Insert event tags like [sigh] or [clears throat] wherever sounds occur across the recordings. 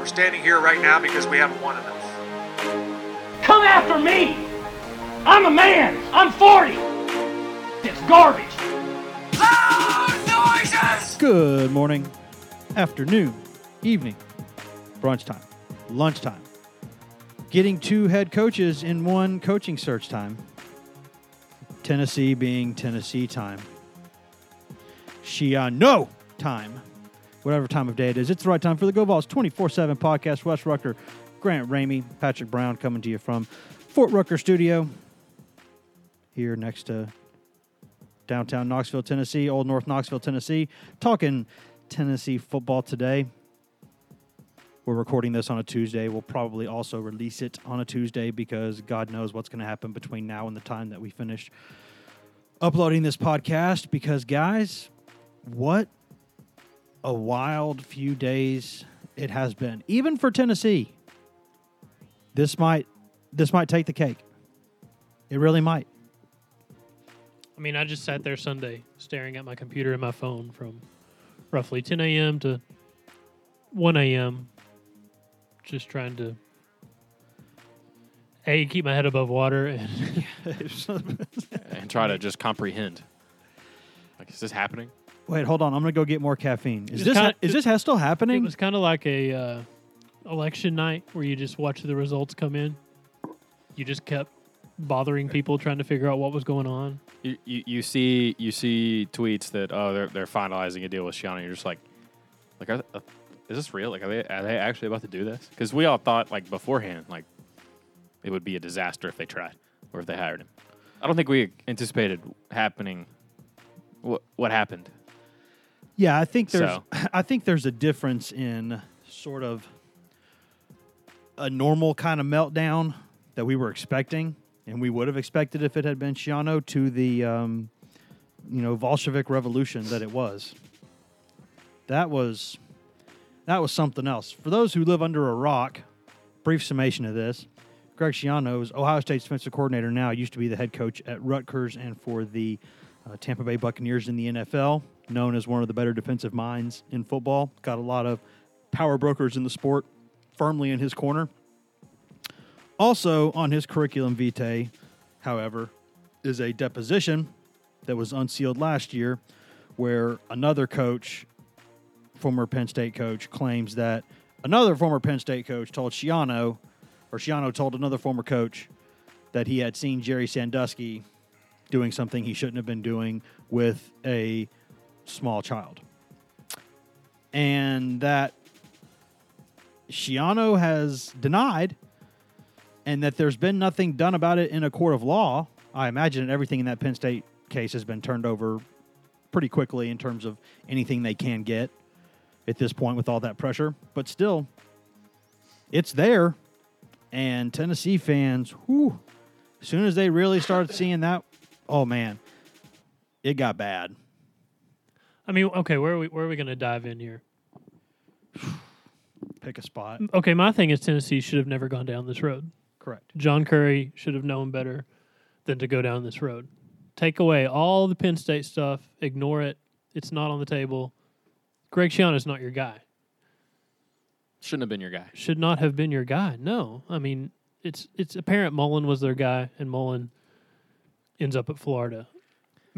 We're standing here right now because we haven't won enough. Come after me! I'm a man! I'm 40! It's garbage! Loud noises! Good morning, afternoon, evening, brunch time, lunchtime. Getting two head coaches in one coaching search time. Tennessee being Tennessee time. Schiano time. Whatever time of day it is, it's the right time for the GoVols 24 7 podcast. Wes Rucker, Grant Ramey, Patrick Brown coming to you from Fort Rucker Studio here next to downtown Knoxville, Tennessee, Old North Knoxville, Tennessee, talking Tennessee football today. We're recording this on a Tuesday. We'll probably also release it on a Tuesday because God knows what's going to happen between now and the time that we finish uploading this podcast. Because, guys, what a wild few days it has been, even for Tennessee. This might this might take the cake. It really might. I mean, I just sat there Sunday staring at my computer and my phone from roughly 10 a.m. to 1 a.m. Just trying to a keep my head above water and [laughs] [laughs] and try to just comprehend. Like, is this happening? Wait, hold on. I'm gonna go get more caffeine. Is It's this kinda- is this ha- still happening? it happening? was kind of like a uh, election night where you just watch the results come in. You just kept bothering people trying to figure out what was going on. You, you, you see you see tweets that oh they're they're finalizing a deal with Schiano. You're just like like are, uh, is this real? Like are they are they actually about to do this? Because we all thought like beforehand like it would be a disaster if they tried or if they hired him. I don't think we anticipated happening. What what happened? Yeah, I think there's So- [clears throat] I think there's a difference in sort of a normal kind of meltdown that we were expecting and we would have expected if it had been Schiano to the um, you know Bolshevik revolution that it was. That was that was something else. For those who live under a rock, brief summation of this. Greg Schiano is Ohio State's defensive coordinator now. Used to be the head coach at Rutgers and for the uh, Tampa Bay Buccaneers in the NFL. Known as one of the better defensive minds in football. Got a lot of power brokers in the sport firmly in his corner. Also on his curriculum vitae, however, is a deposition that was unsealed last year where another coach, former Penn State coach, claims that another former Penn State coach told Schiano, or Schiano told another former coach, that he had seen Jerry Sandusky doing something he shouldn't have been doing with a small child. And that Schiano has denied and that there's been nothing done about it in a court of law. I imagine everything in that Penn State case has been turned over pretty quickly in terms of anything they can get at this point with all that pressure. But still, it's there. And Tennessee fans, whew, as soon as they really started seeing that, oh man, it got bad. I mean, okay, where are we where are we going to dive in here? [sighs] Pick a spot. Okay, my thing is Tennessee should have never gone down this road. Correct. John Currie should have known better than to go down this road. Take away all the Penn State stuff, ignore it. It's not on the table. Greg is not your guy. Shouldn't have been your guy. Should not have been your guy. No, I mean it's it's apparent Mullen was their guy, and Mullen ends up at Florida.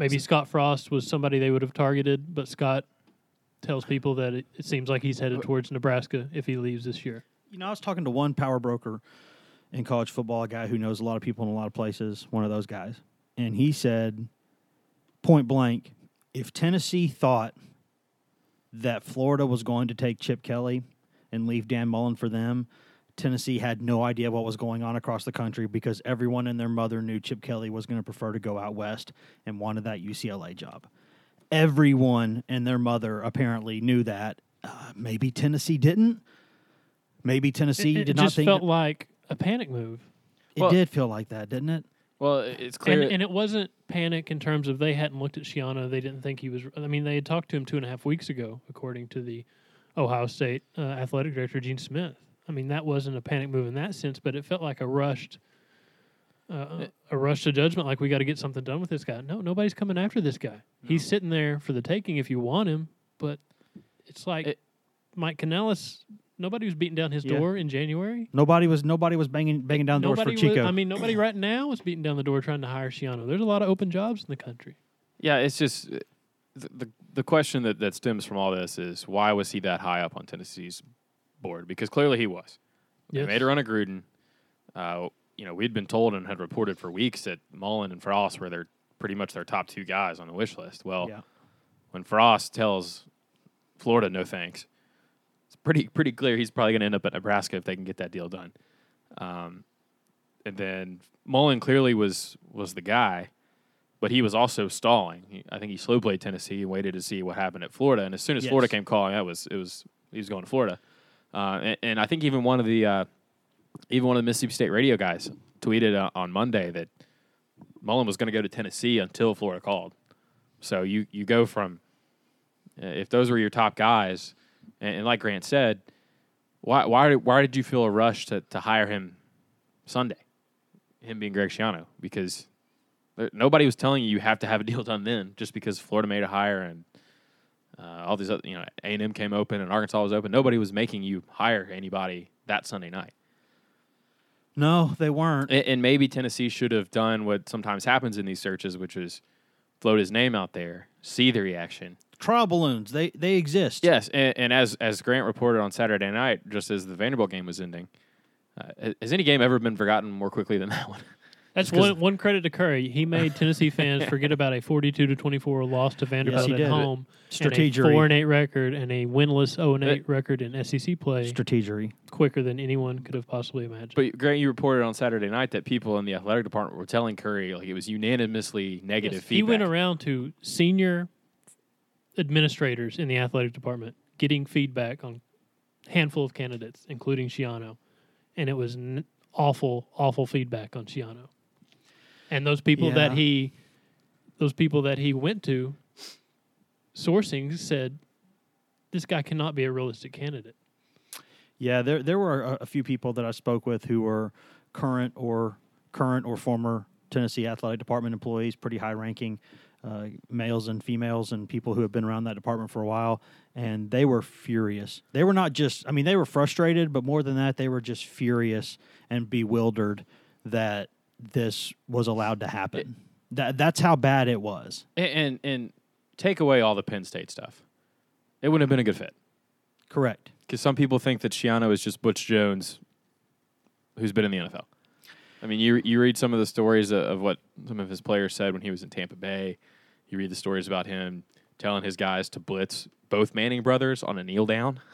Maybe Scott Frost was somebody they would have targeted, but Scott tells people that it, it seems like he's headed towards Nebraska if he leaves this year. You know, I was talking to one power broker in college football, a guy who knows a lot of people in a lot of places, one of those guys. And he said, point blank, if Tennessee thought that Florida was going to take Chip Kelly and leave Dan Mullen for them, Tennessee had no idea what was going on across the country because everyone and their mother knew Chip Kelly was going to prefer to go out west and wanted that UCLA job. Everyone and their mother apparently knew that. Uh, maybe Tennessee didn't. Maybe Tennessee It, it did not just think felt like a panic move. it Well- did feel like that, didn't it? Well, it's clear. And, and it wasn't panic in terms of they hadn't looked at Schiano. They didn't think he was. I mean, they had talked to him two and a half weeks ago, according to the Ohio State uh, athletic director, Gene Smith. I mean, that wasn't a panic move in that sense, but it felt like a rushed, uh, a rush to judgment. Like we got to get something done with this guy. No, nobody's coming after this guy. He's sitting there for the taking if you want him. But it's like It- Mike Canellis nobody was beating down his Yeah. door in January. Nobody was nobody was banging banging down doors for Chico. Was, I mean, nobody right now is beating down the door trying to hire Schiano. There's a lot of open jobs in the country. Yeah, it's just uh, the the, the question that, that stems from all this is why was he that high up on Tennessee's board? Because clearly he was. They made a run at Gruden. Uh, you know, we'd been told and had reported for weeks that Mullen and Frost were their pretty much their top two guys on the wish list. Well, Yeah. when Frost tells Florida no thanks, it's pretty pretty clear he's probably going to end up at Nebraska if they can get that deal done. Um, and then Mullen clearly was was the guy, but he was also stalling. He, I think he slow played Tennessee and waited to see what happened at Florida. And as soon as Yes. Florida came calling, that was it was he was going to Florida. Uh, and, and I think even one of the uh, even one of the Mississippi State radio guys tweeted uh, on Monday that Mullen was going to go to Tennessee until Florida called. So you you go from uh, if those were your top guys, and, and like Grant said, why why did, why did you feel a rush to, to hire him Sunday? Him being Greg Schiano because there, nobody was telling you you have to have a deal done then just because Florida made a hire and uh, all these other you know A and M came open and Arkansas was open. Nobody was making you hire anybody that Sunday night. no, they weren't. And, and maybe Tennessee should have done what sometimes happens in these searches, which is float his name out there, see the reaction. Trial balloons, they they exist. Yes, and, and as as Grant reported on Saturday night, just as the Vanderbilt game was ending, uh, has any game ever been forgotten more quickly than that one? [laughs] That's one, one credit to Currie. He made [laughs] Tennessee fans forget about a 42 to 24 loss to Vanderbilt he at did. home, Strategery. four and eight record, and a winless 0 and 8 record in SEC play Strategery. quicker than anyone could have possibly imagined. But Grant, you reported on Saturday night that people in the athletic department were telling Currie like it was unanimously negative Yes, feedback. he went around to senior administrators in the athletic department getting feedback on a handful of candidates, including Schiano, and it was n- awful, awful feedback on Schiano. And those people that he, those people that he went to, sourcing said, this guy cannot be a realistic candidate. Yeah, there there were a, a few people that I spoke with who were current or current or former Tennessee Athletic Department employees, pretty high ranking uh, males and females, and people who have been around that department for a while, and they were furious. They were not just, I mean, they were frustrated, but more than that, they were just furious and bewildered that this was allowed to happen. that that's how bad it was. and, and and take away all the Penn State stuff. It wouldn't have been a good fit Correct. because some people think that Schiano is just Butch Jones, who's been in the NFL. I mean, you you read some of the stories of, of what some of his players said when he was in Tampa Bay. You read the stories about him telling his guys to blitz both Manning brothers on a kneel down. [laughs]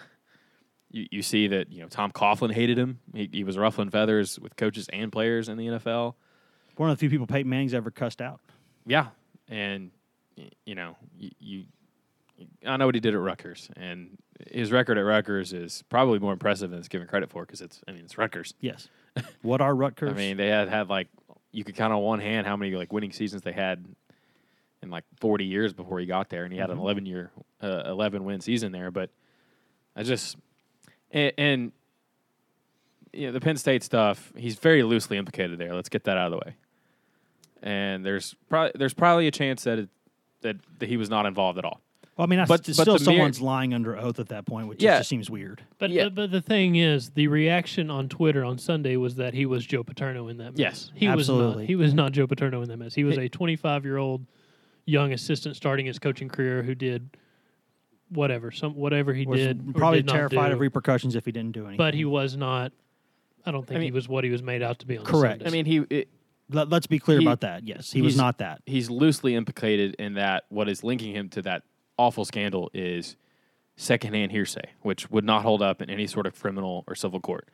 You, you see that you know Tom Coughlin hated him. He, he was ruffling feathers with coaches and players in the NFL. One of the few people Peyton Manning's ever cussed out. Yeah, and you know you, you I know what he did at Rutgers, and his record at Rutgers is probably more impressive than it's given credit for because it's I mean it's Rutgers. Yes. what are Rutgers? [laughs] I mean they had had like you could count on one hand how many like winning seasons they had in like 40 years before he got there, and he had an 11 year uh, 11 win season there. But I just and, and you know the Penn State stuff, he's very loosely implicated there. Let's get that out of the way. And there's probably there's probably a chance that it, that, that he was not involved at all. Well, I mean, I But- st- but still the mere- someone's lying under oath at that point, which Yeah. just seems weird. But, Yeah. but but the thing is, the reaction on Twitter on Sunday was that he was Joe Paterno in that mess. Yes, he was not. He was not Joe Paterno in that mess. He was a 25 year old young assistant starting his coaching career who did whatever some whatever he Was did. or probably did not terrified do. of repercussions if he didn't do anything. But he was not. I don't think I he was what he was made out to be on. Correct. Sundays. I mean he it, Let, us be clear He- about that. Yes, he was not that. he's loosely implicated in that. What is linking him to that awful scandal is secondhand hearsay, which would not hold up in any sort of criminal or civil court.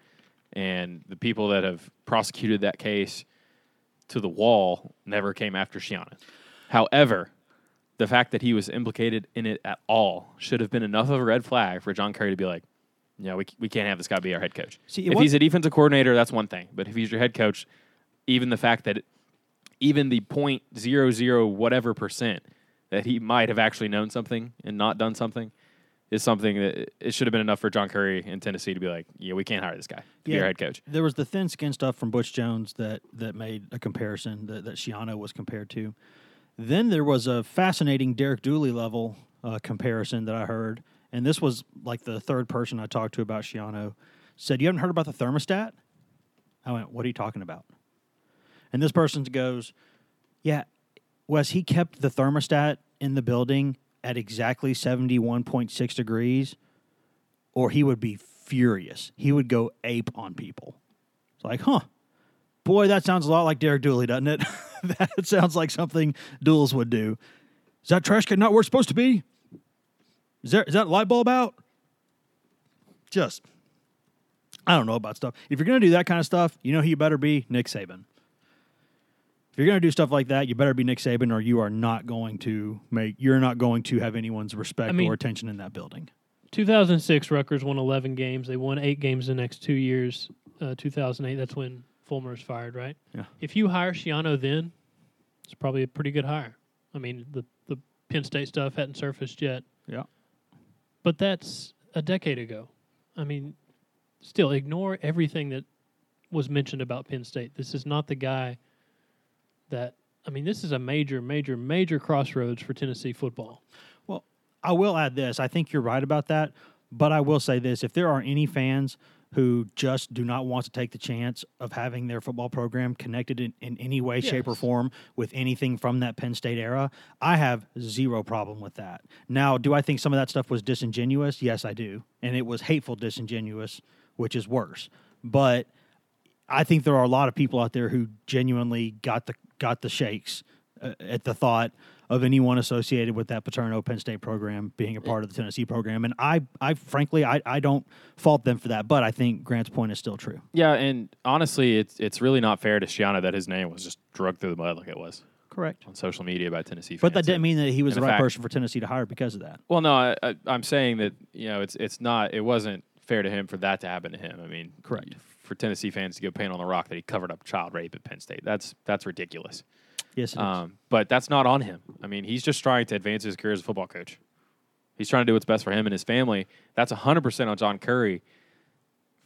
And the people that have prosecuted that case to the wall never came after Schiano. However, the fact that he was implicated in it at all should have been enough of a red flag for John Currie to be like, "Yeah, we, we can't have this guy be our head coach." See, if wa- he's a defensive coordinator, that's one thing. But if he's your head coach, even the fact that even the point zero zero whatever percent that he might have actually known something and not done something is something that it should have been enough for John Currie in Tennessee to be like, yeah, we can't hire this guy to be our head coach. There was the thin skin stuff from Butch Jones that that made a comparison that, that Schiano was compared to. Then there was a fascinating Derek Dooley level uh, comparison that I heard, and this was like the third person I talked to about Schiano, said, You haven't heard about the thermostat? I went, What are you talking about? And this person goes, Yeah, Wes, he kept the thermostat in the building at exactly 71.6 degrees, or he would be furious. He would go ape on people. It's like, huh. Boy, that sounds a lot like Derek Dooley, doesn't it? [laughs] that sounds like something Duels would do. Is that trash can not where it's supposed to be? Is there is that light bulb out? Just I don't know about stuff. If you're gonna do that kind of stuff, you know who you better be? Nick Saban. If you're gonna do stuff like that, you better be Nick Saban or you are not going to make you're not going to have anyone's respect I mean- or attention in that building. 2006, Rutgers won 11 games. They won eight games the next two years. Uh, 2008, that's when Fulmer is fired, right? Yeah. If you hire Schiano then, it's probably a pretty good hire. I mean, the the Penn State stuff hadn't surfaced yet, Yeah. but that's a decade ago. I mean, still ignore everything that was mentioned about Penn State. This is not the guy that. I mean, this is a major, major, major crossroads for Tennessee football. Well, I will add this. I think you're right about that, but I will say this: if there are any fans who just do not want to take the chance of having their football program connected in, in any way, shape, or form with anything from that Penn State era, I have zero problem with that. Now, do I think some of that stuff was disingenuous? Yes, I do, and it was hateful disingenuous, which is worse. But I think there are a lot of people out there who genuinely got the got the shakes uh, at the thought of anyone associated with that Paterno Penn State program being a part of the Tennessee program, and I, I frankly, I, I don't fault them for that, but I think Grant's point is still true. Yeah, and honestly, it's it's really not fair to Schiano that his name was just drugged through the mud like it was Correct. on social media by Tennessee fans. But that didn't mean that he was and the right fact- person for Tennessee to hire because of that. Well, no, I, I, I'm saying that you know it's it's not it wasn't fair to him for that to happen to him. I mean, Correct. For Tennessee fans to go paint on the rock that he covered up child rape at Penn State, that's that's ridiculous. Yes, it is. Um, but that's not on him. I mean, he's just trying to advance his career as a football coach. He's trying to do what's best for him and his family. That's 100% on John Currie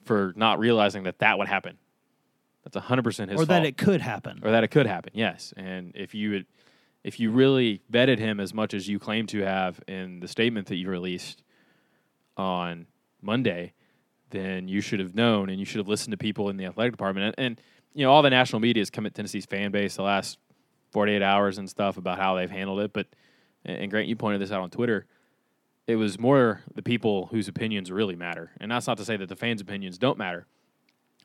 for not realizing that that would happen. That's 100% his or fault. that it could happen. or that it could happen. Yes, and if you had, if you really vetted him as much as you claim to have in the statement that you released on Monday, then you should have known and you should have listened to people in the athletic department. And, and you know, all the national media has come at Tennessee's fan base the last 48 hours and stuff about how they've handled it. But and Grant, you pointed this out on Twitter. It was more the people whose opinions really matter, and that's not to say that the fans' opinions don't matter,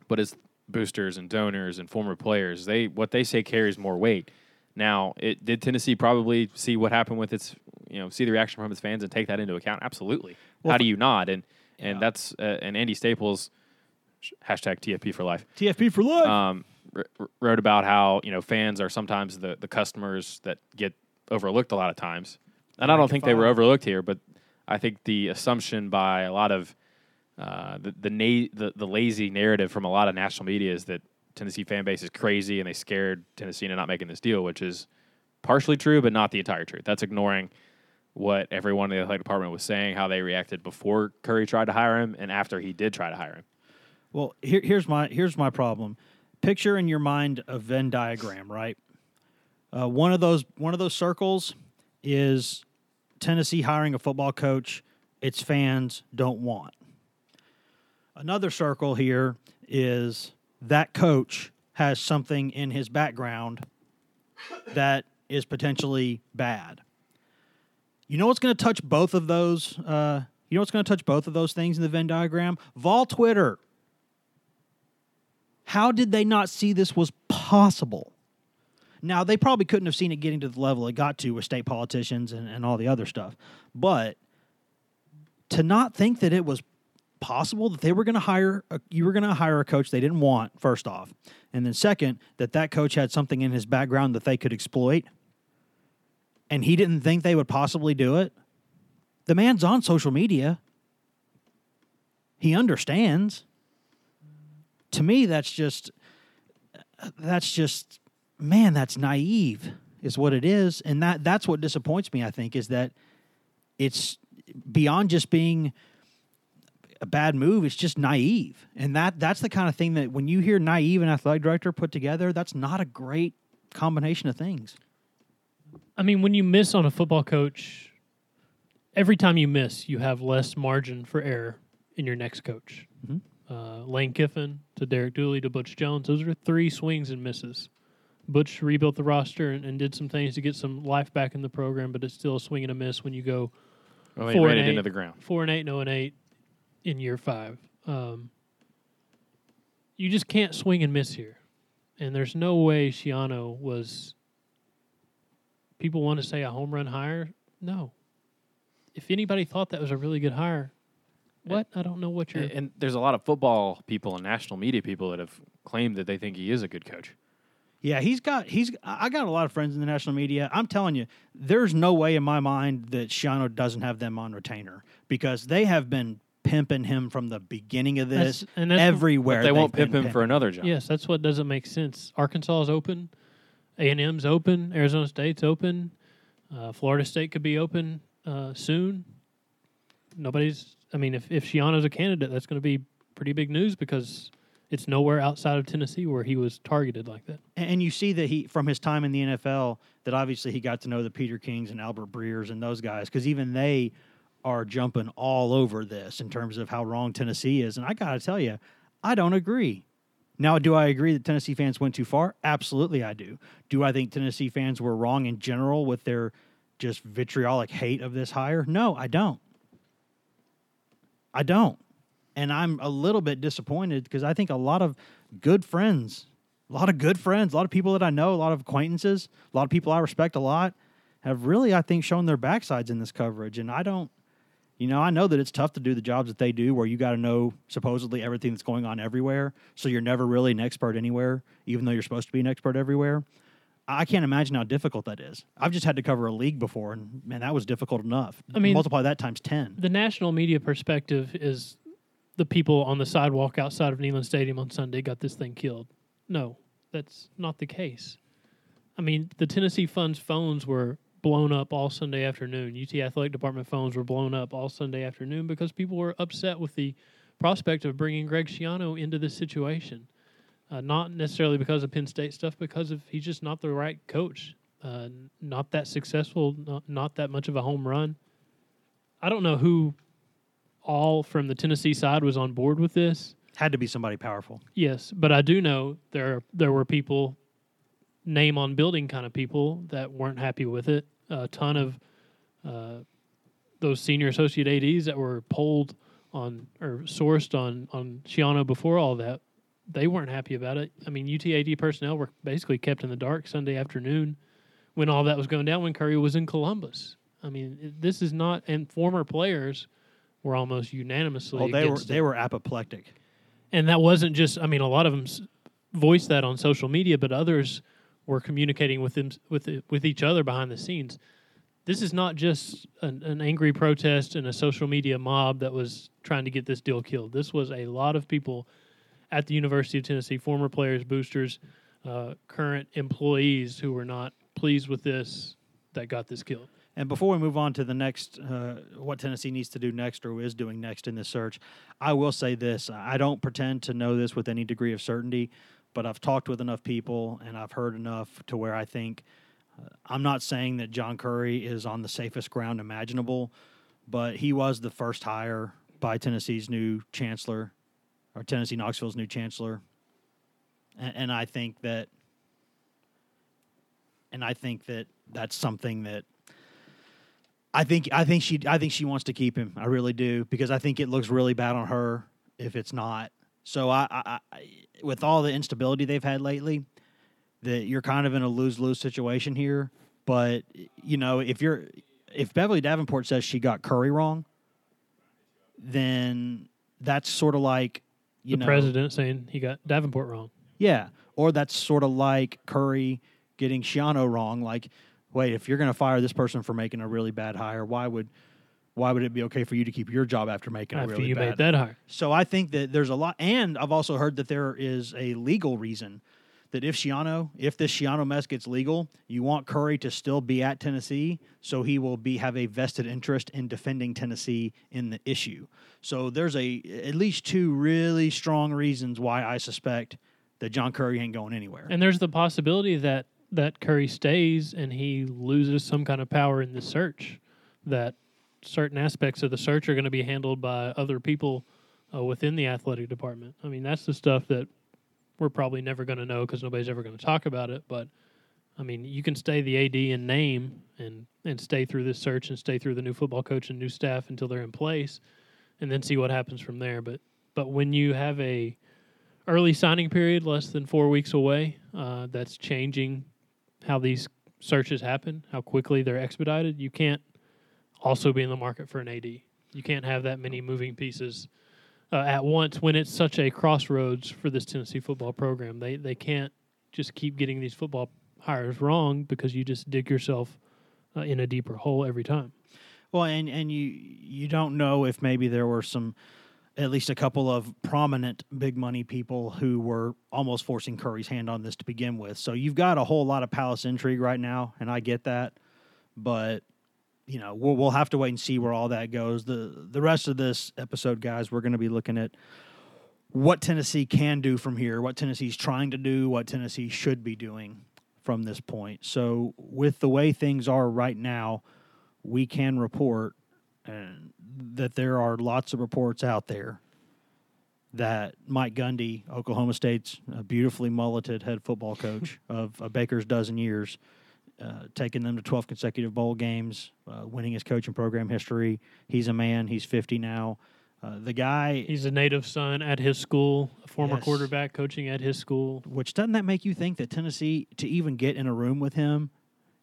but as boosters and donors and former players, they what they say carries more weight. Now, it did Tennessee probably see what happened with its, you know, see the reaction from its fans and take that into account? Absolutely. Well, How do you not? And and Yeah. that's uh, and Andy Staples, hashtag TFP for life TFP for life. um, wrote about how you know fans are sometimes the the customers that get overlooked a lot of times, and I don't think they were overlooked here, but I think the assumption by a lot of uh, the the, na- the the lazy narrative from a lot of national media is that Tennessee fan base is crazy and they scared Tennessee into not making this deal, which is partially true, but not the entire truth. That's ignoring what everyone in the athletic department was saying, how they reacted before Currie tried to hire him and after he did try to hire him. Well, here, here's my here's my problem. Picture in your mind a Venn diagram, right? Uh, one of those one of those circles is Tennessee hiring a football coach its fans don't want. Another circle here is that coach has something in his background that is potentially bad. You know what's going to touch both of those? Uh, you know what's going to touch both of those things in the Venn diagram? Vol Twitter. How did they not see this was possible? Now, they probably couldn't have seen it getting to the level it got to with state politicians and, and all the other stuff. But to not think that it was possible that they were going to hire a, you were going to hire a coach they didn't want first off and then second that that coach had something in his background that they could exploit and he didn't think they would possibly do it the man's on social media he understands to me that's just that's just man that's naive is what it is and that that's what disappoints me i think is that it's beyond just being a bad move it's just naive and that that's the kind of thing that when you hear naive and athletic director put together that's not a great combination of things I mean, when you miss on a football coach, every time you miss, you have less margin for error in your next coach. Mhm. Uh, Lane Kiffin to Derek Dooley to Butch Jones. Those are three swings and misses. Butch rebuilt the roster and, and did some things to get some life back in the program, but it's still a swing and a miss when you go Well, Four and it into the ground. four and eight, no and eight in year five. Um, you just can't swing and miss here, and there's no way Schiano was. People want to say a home run hire. No. If anybody thought that was a really good hire, what I don't know what you're. And, and there's a lot of football people and national media people that have claimed that they think he is a good coach. Yeah, he's got he's. I got a lot of friends in the national media. I'm telling you, there's no way in my mind that Schiano doesn't have them on retainer because they have been pimping him from the beginning of this That's- and that's- everywhere. They won't pimp him for another job. Yes, that's what doesn't make sense. Arkansas is open, A and M's open, Arizona State's open, uh, Florida State could be open uh, soon. Nobody's. I mean, if if Schiano's a candidate, that's going to be pretty big news because it's nowhere outside of Tennessee where he was targeted like that. And you see that he, from his time in the NFL, that obviously he got to know the Peter Kings and Albert Breers and those guys because even they are jumping all over this in terms of how wrong Tennessee is. And I got to tell you, I don't agree. Now, do I agree that Tennessee fans went too far? Absolutely, I do. Do I think Tennessee fans were wrong in general with their just vitriolic hate of this hire? No, I don't. I don't. And I'm a little bit disappointed because I think a lot of good friends, a lot of good friends, a lot of people that I know, a lot of acquaintances, a lot of people I respect a lot have really, I think, shown their backsides in this coverage. And I don't, you know, I know that it's tough to do the jobs that they do where you got to know supposedly everything that's going on everywhere. So you're never really an expert anywhere, even though you're supposed to be an expert everywhere. I can't imagine how difficult that is. I've just had to cover a league before, and man, that was difficult enough. I mean- multiply that times 10. The national media perspective is the people on the sidewalk outside of Neyland Stadium on Sunday got this thing killed. No, that's not the case. I mean, the Tennessee Funds phones were blown up all Sunday afternoon. UT Athletic Department phones were blown up all Sunday afternoon because people were upset with the prospect of bringing Greg Schiano into this situation. Uh, not necessarily because of Penn State stuff, because of he's just not the right coach. Uh, not that successful, not, not that much of a home run. I don't know who all from the Tennessee side was on board with this. Had to be somebody powerful. Yes, but I do know there there were people, name on building kind of people that weren't happy with it. A ton of uh, those senior associate ads that were polled on or sourced on on Schiano before all that, they weren't happy about it. I mean, UTAD personnel were basically kept in the dark Sunday afternoon when all that was going down. When Currie was in Columbus, I mean, this is not. And former players were almost unanimously. Well, they were it they were apoplectic. and that wasn't just i mean a lot of them voiced that on social media but others were communicating with them with with each other behind the scenes this is not just an, an angry protest and a social media mob that was trying to get this deal killed this was a lot of people at the university of tennessee former players boosters uh, current employees who were not pleased with this that got this killed And before we move on to the next, uh, what Tennessee needs to do next or is doing next in this search, I will say this. I don't pretend to know this with any degree of certainty, but I've talked with enough people and I've heard enough to where I think uh, I'm not saying that John Currie is on the safest ground imaginable, but he was the first hire by Tennessee's new chancellor or Tennessee Knoxville's new chancellor. And, and I think that, and I think that that's something that I think I think she I think she wants to keep him. I really do because I think it looks really bad on her if it's not. So I, I, I with all the instability they've had lately, that you're kind of in a lose lose situation here. But you know if you're if Beverly Davenport says she got Currie wrong, then that's sort of like the know president saying he got davenport wrong yeah, or that's sort of like Currie getting Schiano wrong. Like, wait, if you're going to fire this person for making a really bad hire, why would why would it be okay for you to keep your job after making after a really you bad? made that hire So I think that there's a lot, and I've also heard that there is a legal reason that if Schiano, if this Schiano mess gets legal, you want Currie to still be at Tennessee, so he will be have a vested interest in defending Tennessee in the issue. So there's a at least two really strong reasons why I suspect that John Currie ain't going anywhere. And there's the possibility that that Currie stays and he loses some kind of power in the search. That certain aspects of the search are going to be handled by other people uh, within the athletic department. I mean, that's the stuff that we're probably never going to know because nobody's ever going to talk about it. But I mean, you can stay the AD in name and and stay through this search and stay through the new football coach and new staff until they're in place, and then see what happens from there. But but when you have a early signing period, less than four weeks away, uh, that's changing how these searches happen, how quickly they're expedited. You can't also be in the market for an AD. You can't have that many moving pieces uh, at once when it's such a crossroads for this Tennessee football program. They they can't just keep getting these football hires wrong because you just dig yourself uh, in a deeper hole every time. Well, and and you you don't know if maybe there were some at least a couple of prominent big money people who were almost forcing Currie's hand on this to begin with. So you've got a whole lot of palace intrigue right now, and I get that, but you know we'll we'll have to wait and see where all that goes. the The rest of this episode, guys, we're going to be looking at what Tennessee can do from here, what Tennessee's trying to do, what Tennessee should be doing from this point. So with the way things are right now, we can report and that there are lots of reports out there that Mike Gundy, Oklahoma State's uh, beautifully mulleted head football coach [laughs] of a Baker's dozen years, uh, taking them to 12 consecutive bowl games, uh, winning his coaching program history. He's a man. He's 50 now. Uh, the guy, He's a native son at his school, a former Yes. quarterback coaching at his school. which doesn't that make you think that Tennessee, to even get in a room with him,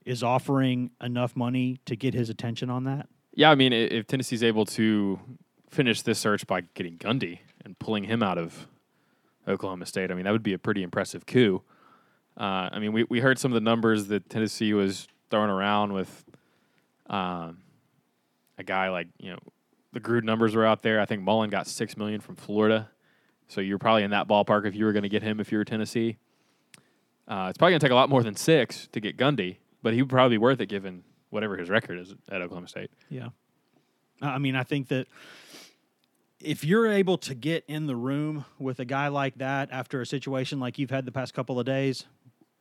is offering enough money to get his attention on that? Yeah, I mean, if Tennessee's able to finish this search by getting Gundy and pulling him out of Oklahoma State, I mean, that would be a pretty impressive coup. Uh, I mean, we, we heard some of the numbers that Tennessee was throwing around with um, a guy like, you know, the Gruden numbers were out there. I think Mullen got six million from Florida, so you're probably in that ballpark if you were going to get him if you were Tennessee. Uh, it's probably going to take a lot more than six to get Gundy, but he would probably be worth it given whatever his record is at Oklahoma State. Yeah. I mean, I think that if you're able to get in the room with a guy like that after a situation like you've had the past couple of days,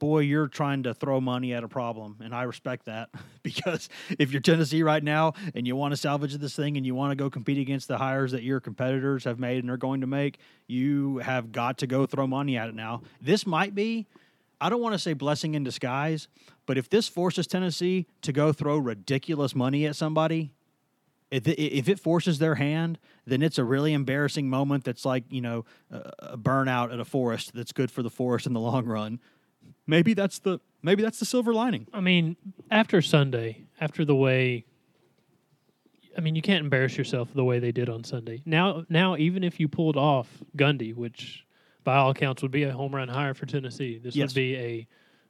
boy, you're trying to throw money at a problem. And I respect that [laughs] because if you're Tennessee right now and you want to salvage this thing and you want to go compete against the hires that your competitors have made and are going to make, you have got to go throw money at it now. This might be. I don't want to say blessing in disguise, but if this forces Tennessee to go throw ridiculous money at somebody, if it, forces their hand, then it's a really embarrassing moment. That's like you know a, burnout at a forest. That's good for the forest in the long run. Maybe that's the maybe that's the silver lining. I mean, after Sunday, after the way, I mean, you can't embarrass yourself the way they did on Sunday. Now, now, even if you pulled off Gundy, which by all accounts would be a home run hire for Tennessee, this Yes. would be a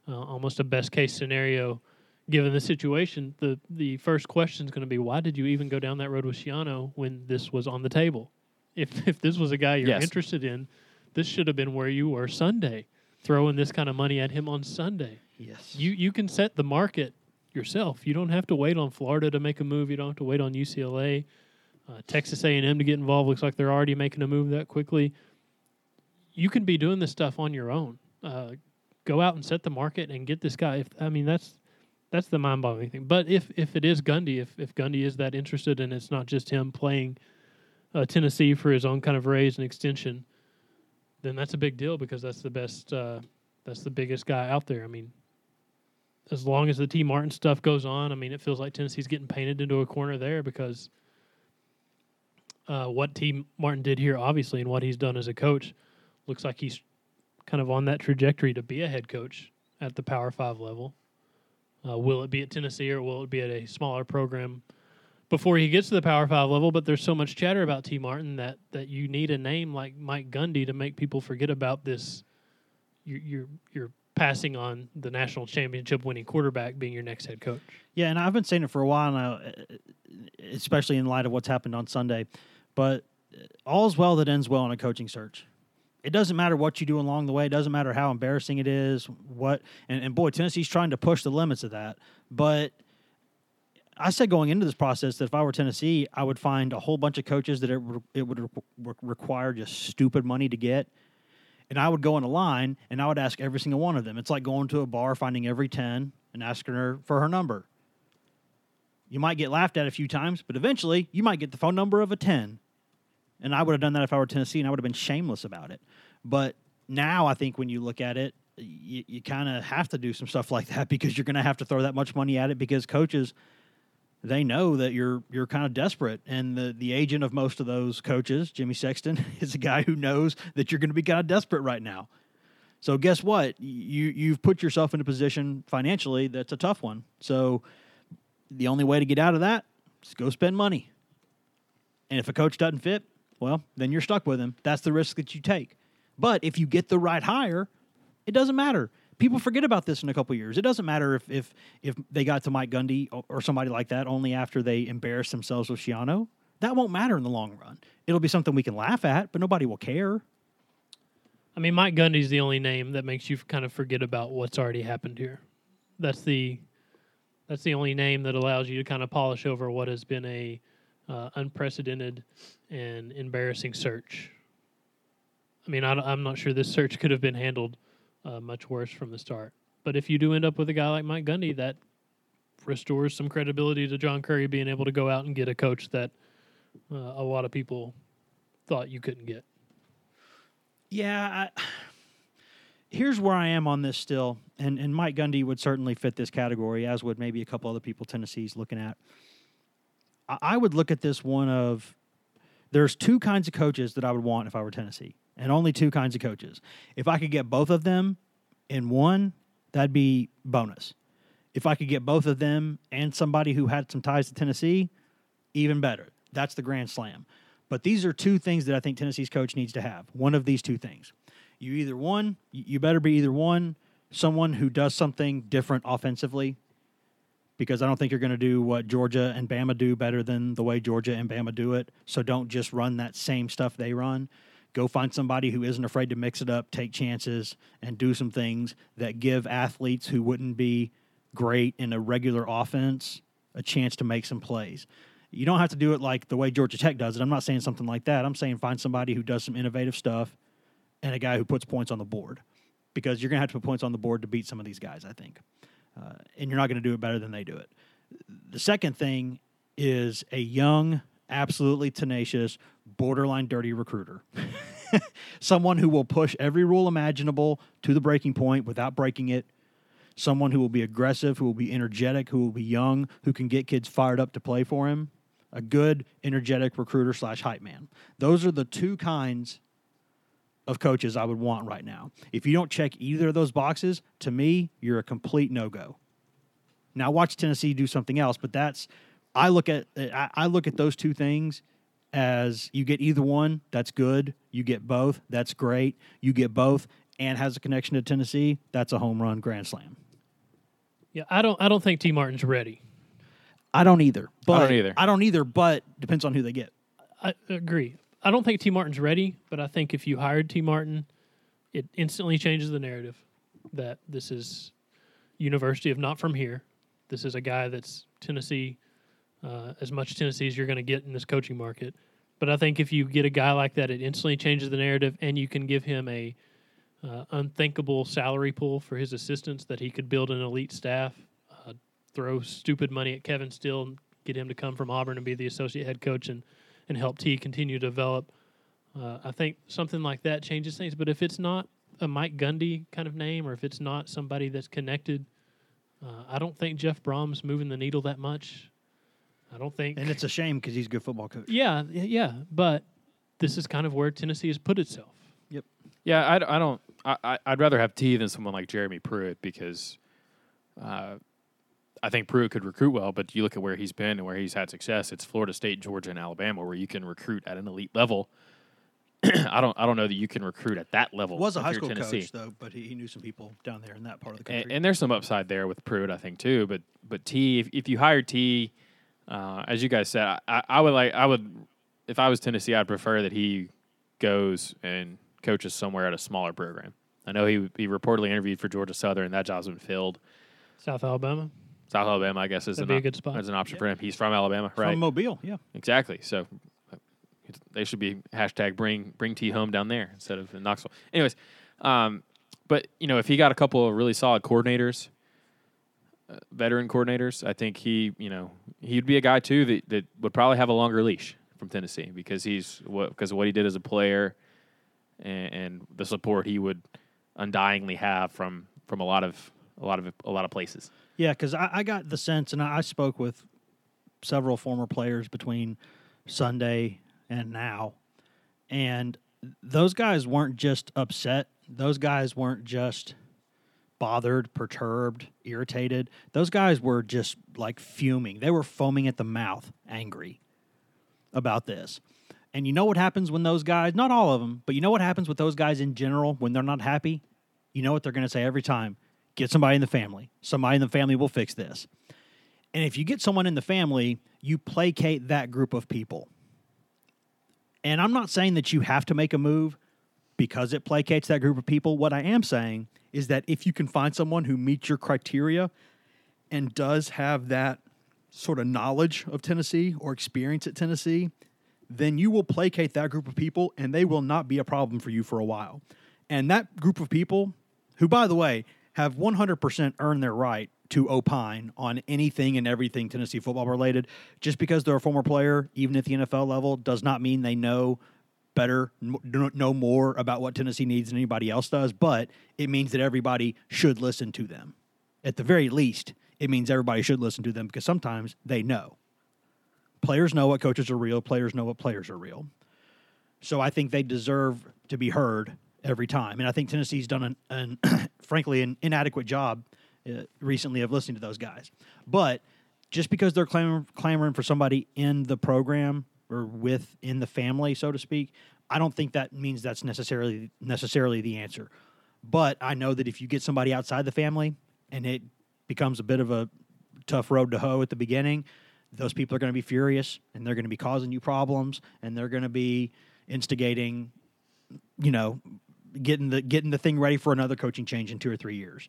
uh, almost a best case scenario. Given the situation, the the first question is going to be, why did you even go down that road with Schiano when this was on the table? If [laughs] if this was a guy you're Yes. interested in, this should have been where you were Sunday, throwing this kind of money at him on Sunday. Yes. You you can set the market yourself. You don't have to wait on Florida to make a move. You don't have to wait on UCLA, uh, Texas A and M to get involved. Looks like they're already making a move that quickly. You can be doing this stuff on your own. Uh, go out and set the market and get this guy. If I mean that's that's the mind-boggling thing. But if if it is Gundy, if if Gundy is that interested and it's not just him playing uh, Tennessee for his own kind of raise and extension, then that's a big deal because that's the best. Uh, that's the biggest guy out there. I mean, as long as the Tee Martin stuff goes on, I mean, it feels like Tennessee's getting painted into a corner there because uh, what Tee Martin did here, obviously, and what he's done as a coach, looks like he's kind of on that trajectory to be a head coach at the Power Five level. Uh, will it be at Tennessee or will it be at a smaller program before he gets to the Power Five level? But there's so much chatter about Tee Martin that that you need a name like Mike Gundy to make people forget about this. You're you're, you're passing on the national championship winning quarterback being your next head coach. Yeah, and I've been saying it for a while now, especially in light of what's happened on Sunday. But all's well that ends well in a coaching search. It doesn't matter what you do along the way. It doesn't matter how embarrassing it is. What and, and boy, Tennessee's trying to push the limits of that. But I said going into this process that if I were Tennessee, I would find a whole bunch of coaches that it, re- it would re- require just stupid money to get. And I would go in a line and I would ask every single one of them. It's like going to a bar, finding every 10 and asking her for her number You might get laughed at a few times, but eventually you might get the phone number of a 10. And I would have done that if I were Tennessee, and I would have been shameless about it. But now I think when you look at it, you, you kind of have to do some stuff like that [laughs] because you're going to have to throw that much money at it because coaches they know that you're you're kind of desperate. And the the agent of most of those coaches Jimmy Sexton [laughs] is a guy who knows that you're going to be kind of desperate right now. So guess what? You you've put yourself in a position financially that's a tough one. So the only way to get out of that is go spend money. And if a coach doesn't fit well then you're stuck with him. That's the risk that you take. But if you get the right hire it doesn't matter. People forget about this in a couple years. It doesn't matter if if if they got to Mike Gundy or, or somebody like that only after they embarrassed themselves with Schiano. That won't matter in the long run. It'll be something we can laugh at, but nobody will care. I mean, Mike Gundy's the only name that makes you kind of forget about what's already happened here. That's the that's the only name that allows you to kind of polish over what has been a uh, unprecedented and embarrassing search. I mean, I, am not sure this search could have been handled uh, much worse from the start. But if you do end up with a guy like Mike Gundy, that restores some credibility to John Currie being able to go out and get a coach that uh, a lot of people thought you couldn't get. Yeah, I, here's where I am on this still, and and Mike Gundy would certainly fit this category, as would maybe a couple other people Tennessee's looking at. I, I would look at this one of there's two kinds of coaches that I would want if I were Tennessee and only two kinds of coaches. If I could get both of them in one, that'd be bonus. If I could get both of them and somebody who had some ties to Tennessee, even better. That's the grand slam. But these are two things that I think Tennessee's coach needs to have. One of these two things. You either one, you better be either one, someone who does something different offensively, because I don't think you're going to do what Georgia and Bama do better than the way Georgia and Bama do it. So don't just run that same stuff they run. Go find somebody who isn't afraid to mix it up, take chances, and do some things that give athletes who wouldn't be great in a regular offense a chance to make some plays. You don't have to do it like the way Georgia Tech does it. I'm not saying something like that. I'm saying find somebody who does some innovative stuff and a guy who puts points on the board because you're going to have to put points on the board to beat some of these guys, I think. Uh, and you're not going to do it better than they do it. The second thing is a young, absolutely tenacious, borderline dirty recruiter. [laughs] Someone who will push every rule imaginable to the breaking point without breaking it. Someone who will be aggressive, who will be energetic, who will be young, who can get kids fired up to play for him. A good, energetic recruiter slash hype man. Those are the two kinds of coaches I would want right now. If you don't check either of those boxes, to me, you're a complete no go. Now watch Tennessee do something else, but that's I look at I look at those two things as you get either one, that's good. You get both, that's great. You get both and has a connection to Tennessee, that's a home run grand slam. Yeah, I don't I don't think Tee Martin's ready. I don't either. But I don't either. I don't either, but depends on who they get. I agree. I don't think Tee Martin's ready, but I think if you hired Tee Martin, it instantly changes the narrative that this is University of not from here. This is a guy that's Tennessee uh, as much Tennessee as you're going to get in this coaching market. But I think if you get a guy like that, it instantly changes the narrative, and you can give him a uh, unthinkable salary pool for his assistants that he could build an elite staff, uh, throw stupid money at Kevin Steele, get him to come from Auburn and be the associate head coach and and help T continue to develop. Uh, I think something like that changes things. But if it's not a Mike Gundy kind of name, or if it's not somebody that's connected, uh, I don't think Jeff Brohm's moving the needle that much. I don't think. And it's a shame because he's a good football coach. Yeah, yeah, but this is kind of where Tennessee has put itself. Yep. Yeah, I, I don't. I, I'd rather have T than someone like Jeremy Pruitt because uh, I think Pruitt could recruit well, but you look at where he's been and where he's had success. It's Florida State, Georgia, and Alabama, where you can recruit at an elite level. [clears throat] I don't. I don't know that you can recruit at that level. Was a high school Tennessee. coach though, but he, he knew some people down there in that part of the and, country. and there's some upside there with Pruitt, I think too. But but T, if, if you hire T, uh, as you guys said, I, I would like I would if I was Tennessee, I'd prefer that he goes and coaches somewhere at a smaller program. I know he he reportedly interviewed for Georgia Southern. That job's been filled. South Alabama. South Alabama, I guess, is That'd an, be a good spot. as an option for him. He's from Alabama, right? From Mobile, yeah. Exactly. So they should be hashtag bring bring T home down there instead of in Knoxville. Anyways, um, but you know if he got a couple of really solid coordinators, veteran coordinators. I think he, you know, he'd be a guy too that, that would probably have a longer leash from Tennessee because he's what because of what he did as a player and, and the support he would undyingly have from from a lot of a lot of a lot of places. Yeah, because I, I got the sense, and I, I spoke with several former players between Sunday and now, and those guys weren't just upset. Those guys weren't just bothered, perturbed, irritated. Those guys were just like fuming. They were foaming at the mouth, angry about this. And you know what happens when those guys, not all of them, but you know what happens with those guys in general when they're not happy? You know what they're going to say every time? Get somebody in the family. Somebody in the family will fix this. And if you get someone in the family, you placate that group of people. And I'm not saying that you have to make a move because it placates that group of people. What I am saying is that if you can find someone who meets your criteria and does have that sort of knowledge of Tennessee or experience at Tennessee, then you will placate that group of people and they will not be a problem for you for a while. And that group of people, who, by the way, have 100% earned their right to opine on anything and everything Tennessee football related. Just because they're a former player, even at the NFL level, does not mean they know better, know more about what Tennessee needs than anybody else does. But it means that everybody should listen to them. At the very least, it means everybody should listen to them because sometimes they know. Players know what coaches are real, players know what players are real. So I think they deserve to be heard every time. And I think Tennessee's done an, an [clears throat] frankly, an inadequate job uh, recently of listening to those guys. But just because they're clamor- clamoring for somebody in the program or within the family, so to speak, I don't think that means that's necessarily necessarily the answer. But I know that if you get somebody outside the family and it becomes a bit of a tough road to hoe at the beginning, those people are going to be furious and they're going to be causing you problems and they're going to be instigating, you know, getting the getting the thing ready for another coaching change in two or three years.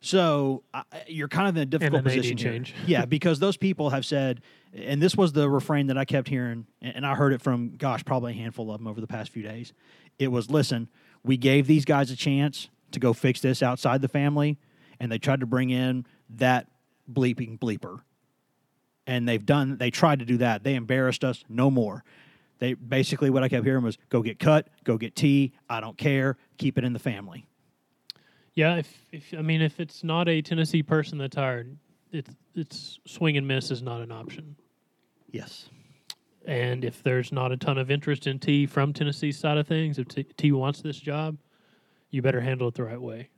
So uh, you're kind of in a difficult position here. change. [laughs] yeah, because those people have said, and this was the refrain that I kept hearing, and I heard it from, gosh, probably a handful of them over the past few days. It was, listen, we gave these guys a chance to go fix this outside the family, and they tried to bring in that bleeping bleeper. And they've done, they tried to do that. They embarrassed us no more. They basically, what I kept hearing was, go get cut, go get Tee, I don't care, keep it in the family. Yeah, if, if I mean if it's not a Tennessee person that's hired, it's it's swing and miss is not an option. Yes. And if there's not a ton of interest in Tee from Tennessee's side of things, if Tee, Tee wants this job, you better handle it the right way.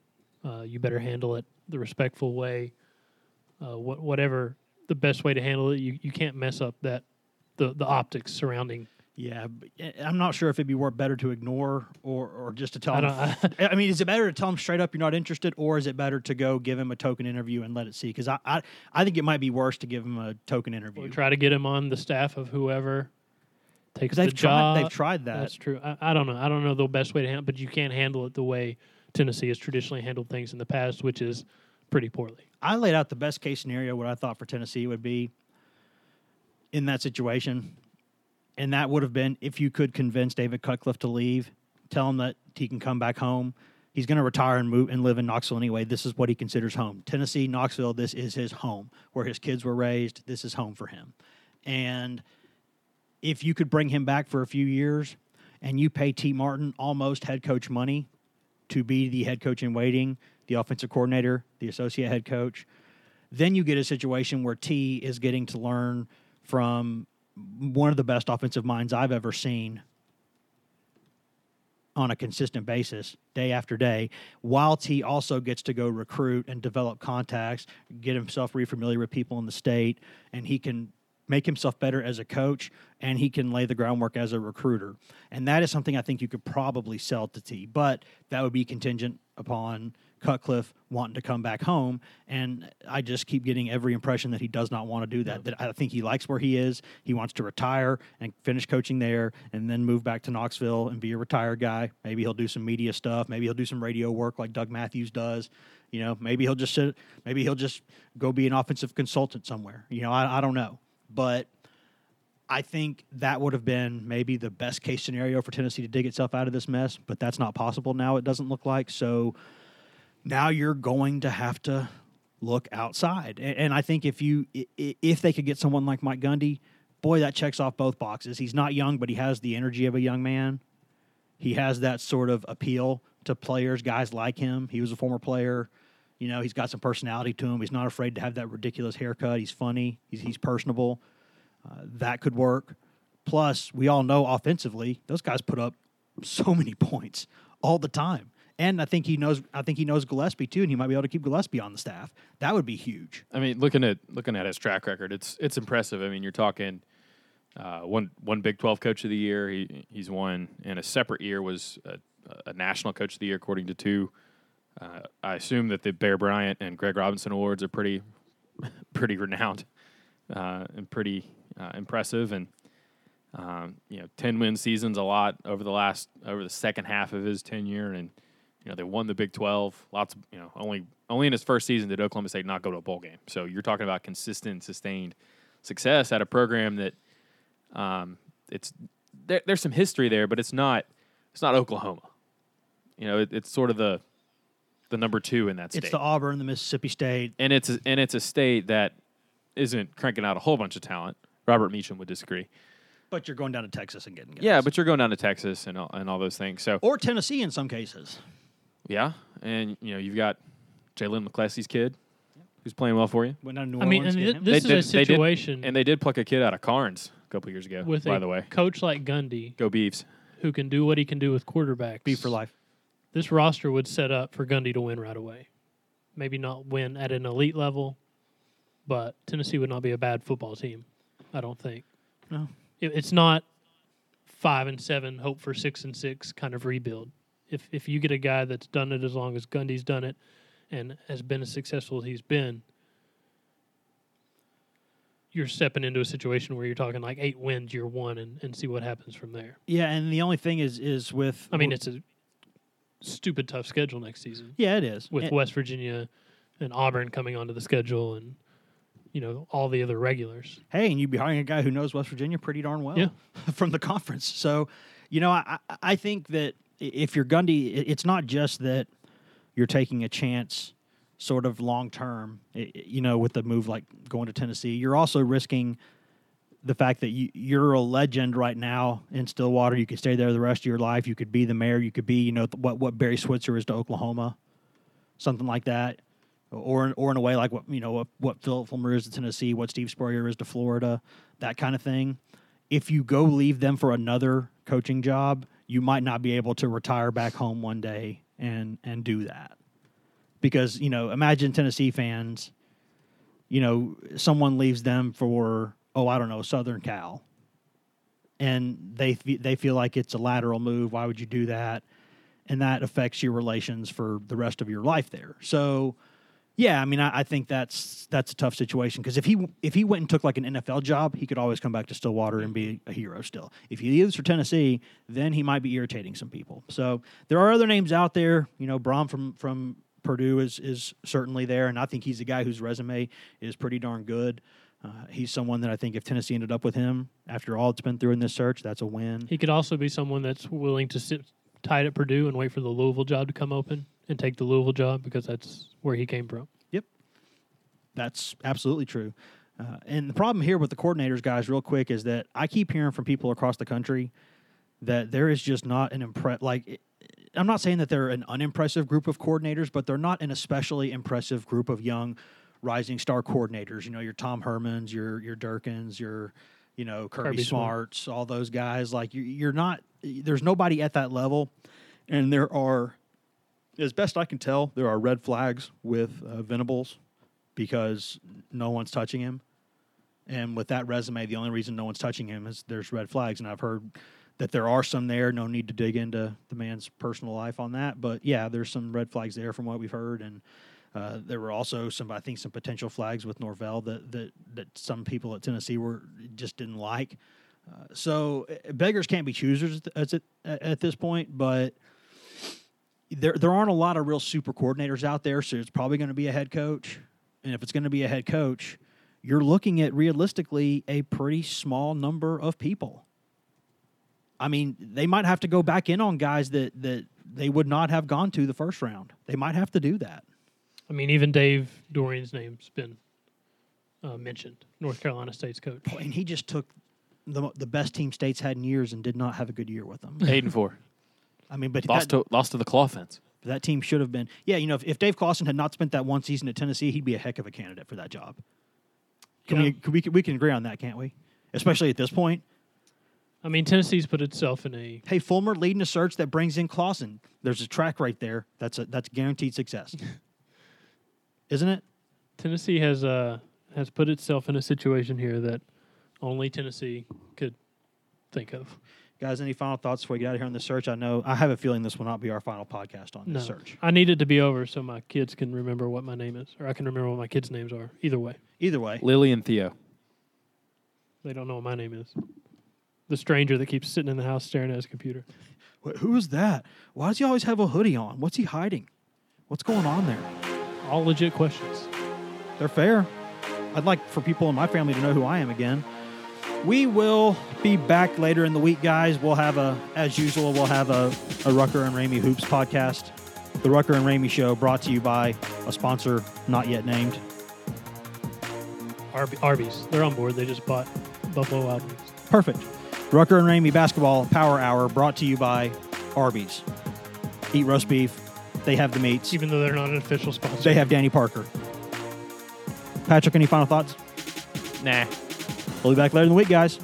Uh, you better handle it the respectful way. Uh, what, whatever the best way to handle it, you, you can't mess up that the the optics surrounding Yeah, eh, I'm not sure if it'd be worth better to ignore or, or just to tell I him. don't- [laughs] I mean, is it better to tell him straight up you're not interested, or is it better to go give him a token interview and let it see? Because I, I I think it might be worse to give him a token or interview try to get him on the staff of whoever takes the they've tried job. they've tried that. That's true. I, I don't know. I don't know the best way to handle, but you can't handle it the way Tennessee has traditionally handled things in the past, which is pretty poorly. I laid out the best case scenario what I thought for Tennessee would be in that situation, and that would have been if you could convince David Cutcliffe to leave, tell him that he can come back home. He's going to retire and move and live in Knoxville anyway. This is what he considers home. Tennessee, Knoxville, this is his home where his kids were raised. This is home for him. And if you could bring him back for a few years and you pay Tee Martin almost head coach money to be the head coach in waiting, the offensive coordinator, the associate head coach, then you get a situation where Tee is getting to learn from one of the best offensive minds I've ever seen on a consistent basis, day after day, while Tee also gets to go recruit and develop contacts, get himself refamiliar with people in the state, and he can make himself better as a coach and he can lay the groundwork as a recruiter. And that is something I think you could probably sell to Tee, but that would be contingent upon Cutcliffe wanting to come back home. And I just keep getting every impression that he does not want to do that. That I think he likes where he is. He wants to retire and finish coaching there and then move back to Knoxville and be a retired guy. Maybe he'll do some media stuff. Maybe he'll do some radio work like Doug Matthews does. You know, maybe he'll just sit, maybe he'll just go be an offensive consultant somewhere. You know, I, I don't know. But I think that would have been maybe the best case scenario for Tennessee to dig itself out of this mess, but that's not possible now, it doesn't look like. So now you're going to have to look outside. And, and I think if you if they could get someone like Mike Gundy, boy, that checks off both boxes. He's not young, but he has the energy of a young man. He has that sort of appeal to players, guys like him. He was a former player. You know, he's got some personality to him. He's not afraid to have that ridiculous haircut. He's funny. He's, he's personable. Uh, that could work. Plus, we all know offensively, those guys put up so many points all the time. And I think he knows. I think he knows Gillespie too, and he might be able to keep Gillespie on the staff. That would be huge. I mean, looking at looking at his track record, it's it's impressive. I mean, you're talking uh, one one Big Twelve Coach of the Year. He he's won in a separate year was a, a National Coach of the Year according to two. Uh, I assume that the Bear Bryant and Greg Robinson awards are pretty [laughs] pretty renowned uh, and pretty uh, impressive. And um, you know, ten win seasons a lot over the last over the second half of his tenure, and you know they won the Big Twelve. Lots of you know only only in his first season did Oklahoma State not go to a bowl game. So you're talking about consistent, sustained success at a program that um, it's there, there's some history there, but it's not it's not Oklahoma. You know, it, it's sort of the the number two in that state, It's the Auburn, the Mississippi State. and it's a, and it's a state that isn't cranking out a whole bunch of talent. Robert Meacham would disagree. But you're going down to Texas and getting guys. Yeah, but you're going down to Texas and all, and all those things. So or Tennessee in some cases. Yeah, and you know you've got Jalen McCleskey's kid, who's playing well for you. Went down to New I mean, Orleans. and getting thi- this They is a did- they did- situation And they did pluck a kid out of Carnes a couple years ago. with by a the way, coach like Gundy go Beavs. who can do what he can do with quarterbacks. Be for life. This roster would set up for Gundy to win right away. Maybe not win at an elite level, but Tennessee would not be a bad football team. I don't think. No. It, it's not five and seven, hope for six and six kind of rebuild. If if you get a guy that's done it as long as Gundy's done it, and has been as successful as he's been, you're stepping into a situation where you're talking like eight wins year one and, and see what happens from there. Yeah, and the only thing is is with I mean, it's a stupid tough schedule next season yeah, it is with And- West Virginia and Auburn coming onto the schedule and you know all the other regulars. hey, and you'd be hiring a guy who knows West Virginia pretty darn well Yeah. [laughs] from the conference. So, you know, I I- think that if you're Gundy, it's not just that you're taking a chance, sort of long term. You know, with the move like going to Tennessee, you're also risking the fact that you, you're a legend right now in Stillwater. You could stay there the rest of your life. You could be the mayor. You could be, you know, what what Barry Switzer is to Oklahoma, something like that, or or in a way like what you know what, what Philip Fulmer is to Tennessee, what Steve Spurrier is to Florida, that kind of thing. If you go leave them for another coaching job, you might not be able to retire back home one day and and do that, because you know imagine Tennessee fans you know, someone leaves them for oh, I don't know, Southern Cal, and they they feel like it's a lateral move. Why would you do that? And that affects your relations for the rest of your life there. So, yeah, I mean, I, I think that's that's a tough situation because if he if he went and took like an NFL job, he could always come back to Stillwater and be a hero still. If he leaves for Tennessee, then he might be irritating some people. So there are other names out there. You know, Brohm from from Purdue is is certainly there, and I think he's a guy whose resume is pretty darn good. Uh, he's someone that I think if Tennessee ended up with him after all it's been through in this search, that's a win. He could also be someone that's willing to sit tight at Purdue and wait for the Louisville job to come open and take the Louisville job because that's where he came from. Yep, that's absolutely true. Uh, and the problem here with the coordinators, guys, real quick, is that I keep hearing from people across the country that there is just not an impress. Like, it- I'm not saying that they're an unimpressive group of coordinators, but they're not an especially impressive group of young rising star coordinators. You know, your Tom Hermans, your your Durkins, your you know Kirby, Kirby Smart. Smarts, all those guys. Like, you, you're not. There's nobody at that level, and there are, as best I can tell, there are red flags with uh, Venables because no one's touching him. And with that resume, the only reason no one's touching him is there's red flags. And I've heard that there are some there. No need to dig into the man's personal life on that. But yeah, there's some red flags there from what we've heard. And uh, there were also some, I think, some potential flags with Norvell that, that, that some people at Tennessee were just didn't like. Uh, so uh, beggars can't be choosers at, at, at this point, but there there aren't a lot of real super coordinators out there, so it's probably going to be a head coach. And if it's going to be a head coach, you're looking at realistically a pretty small number of people. I mean, they might have to go back in on guys that that they would not have gone to the first round. They might have to do that. I mean, even Dave Doeren's name's been uh, mentioned. North Carolina State's coach. And he just took the the best team states had in years and did not have a good year with them. Eight and four. I mean, but lost that, to lost to the claw fence. that team should have been. Yeah, you know, if, if Dave Clawson had not spent that one season at Tennessee, he'd be a heck of a candidate for that job. Can Yeah. we, can we can we can agree on that, can't we? Especially at this point. I mean, Tennessee's put itself in a Hey, Fulmer leading a search that brings in Clawson. There's a track right there. That's a, that's guaranteed success, [laughs] isn't it? Tennessee has uh has put itself in a situation here that only Tennessee could think of. Guys, any final thoughts before we get out of here on the search? I know I have a feeling this will not be our final podcast on No, this search. I need it to be over so my kids can remember what my name is, or I can remember what my kids' names are. Either way, Either way, Lily and Theo. they don't know what my name is. The stranger that keeps sitting in the house staring at his computer. Wh- who is that? Why does he always have a hoodie on? What's he hiding? What's going on there? All legit questions. They're fair. I'd like for people in my family to know who I am again. We will be back later in the week, guys. We'll have a, as usual, we'll have a, a Rucker and Ramey Hoops podcast. The Rucker and Ramey Show brought to you by a sponsor not yet named. Arby, Arby's. They're on board. They just bought Buffalo Wild Wings. Perfect. Rucker and Ramey Basketball Power Hour brought to you by Arby's. Eat roast beef. They have the meats. Even though they're not an official sponsor. They have Danny Parker. Patrick, any final thoughts? Nah. We'll be back later in the week, guys.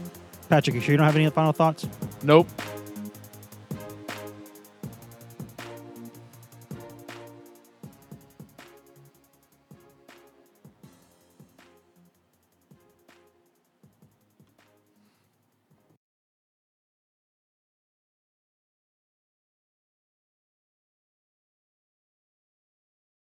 Patrick, you sure you don't have any final thoughts? Nope.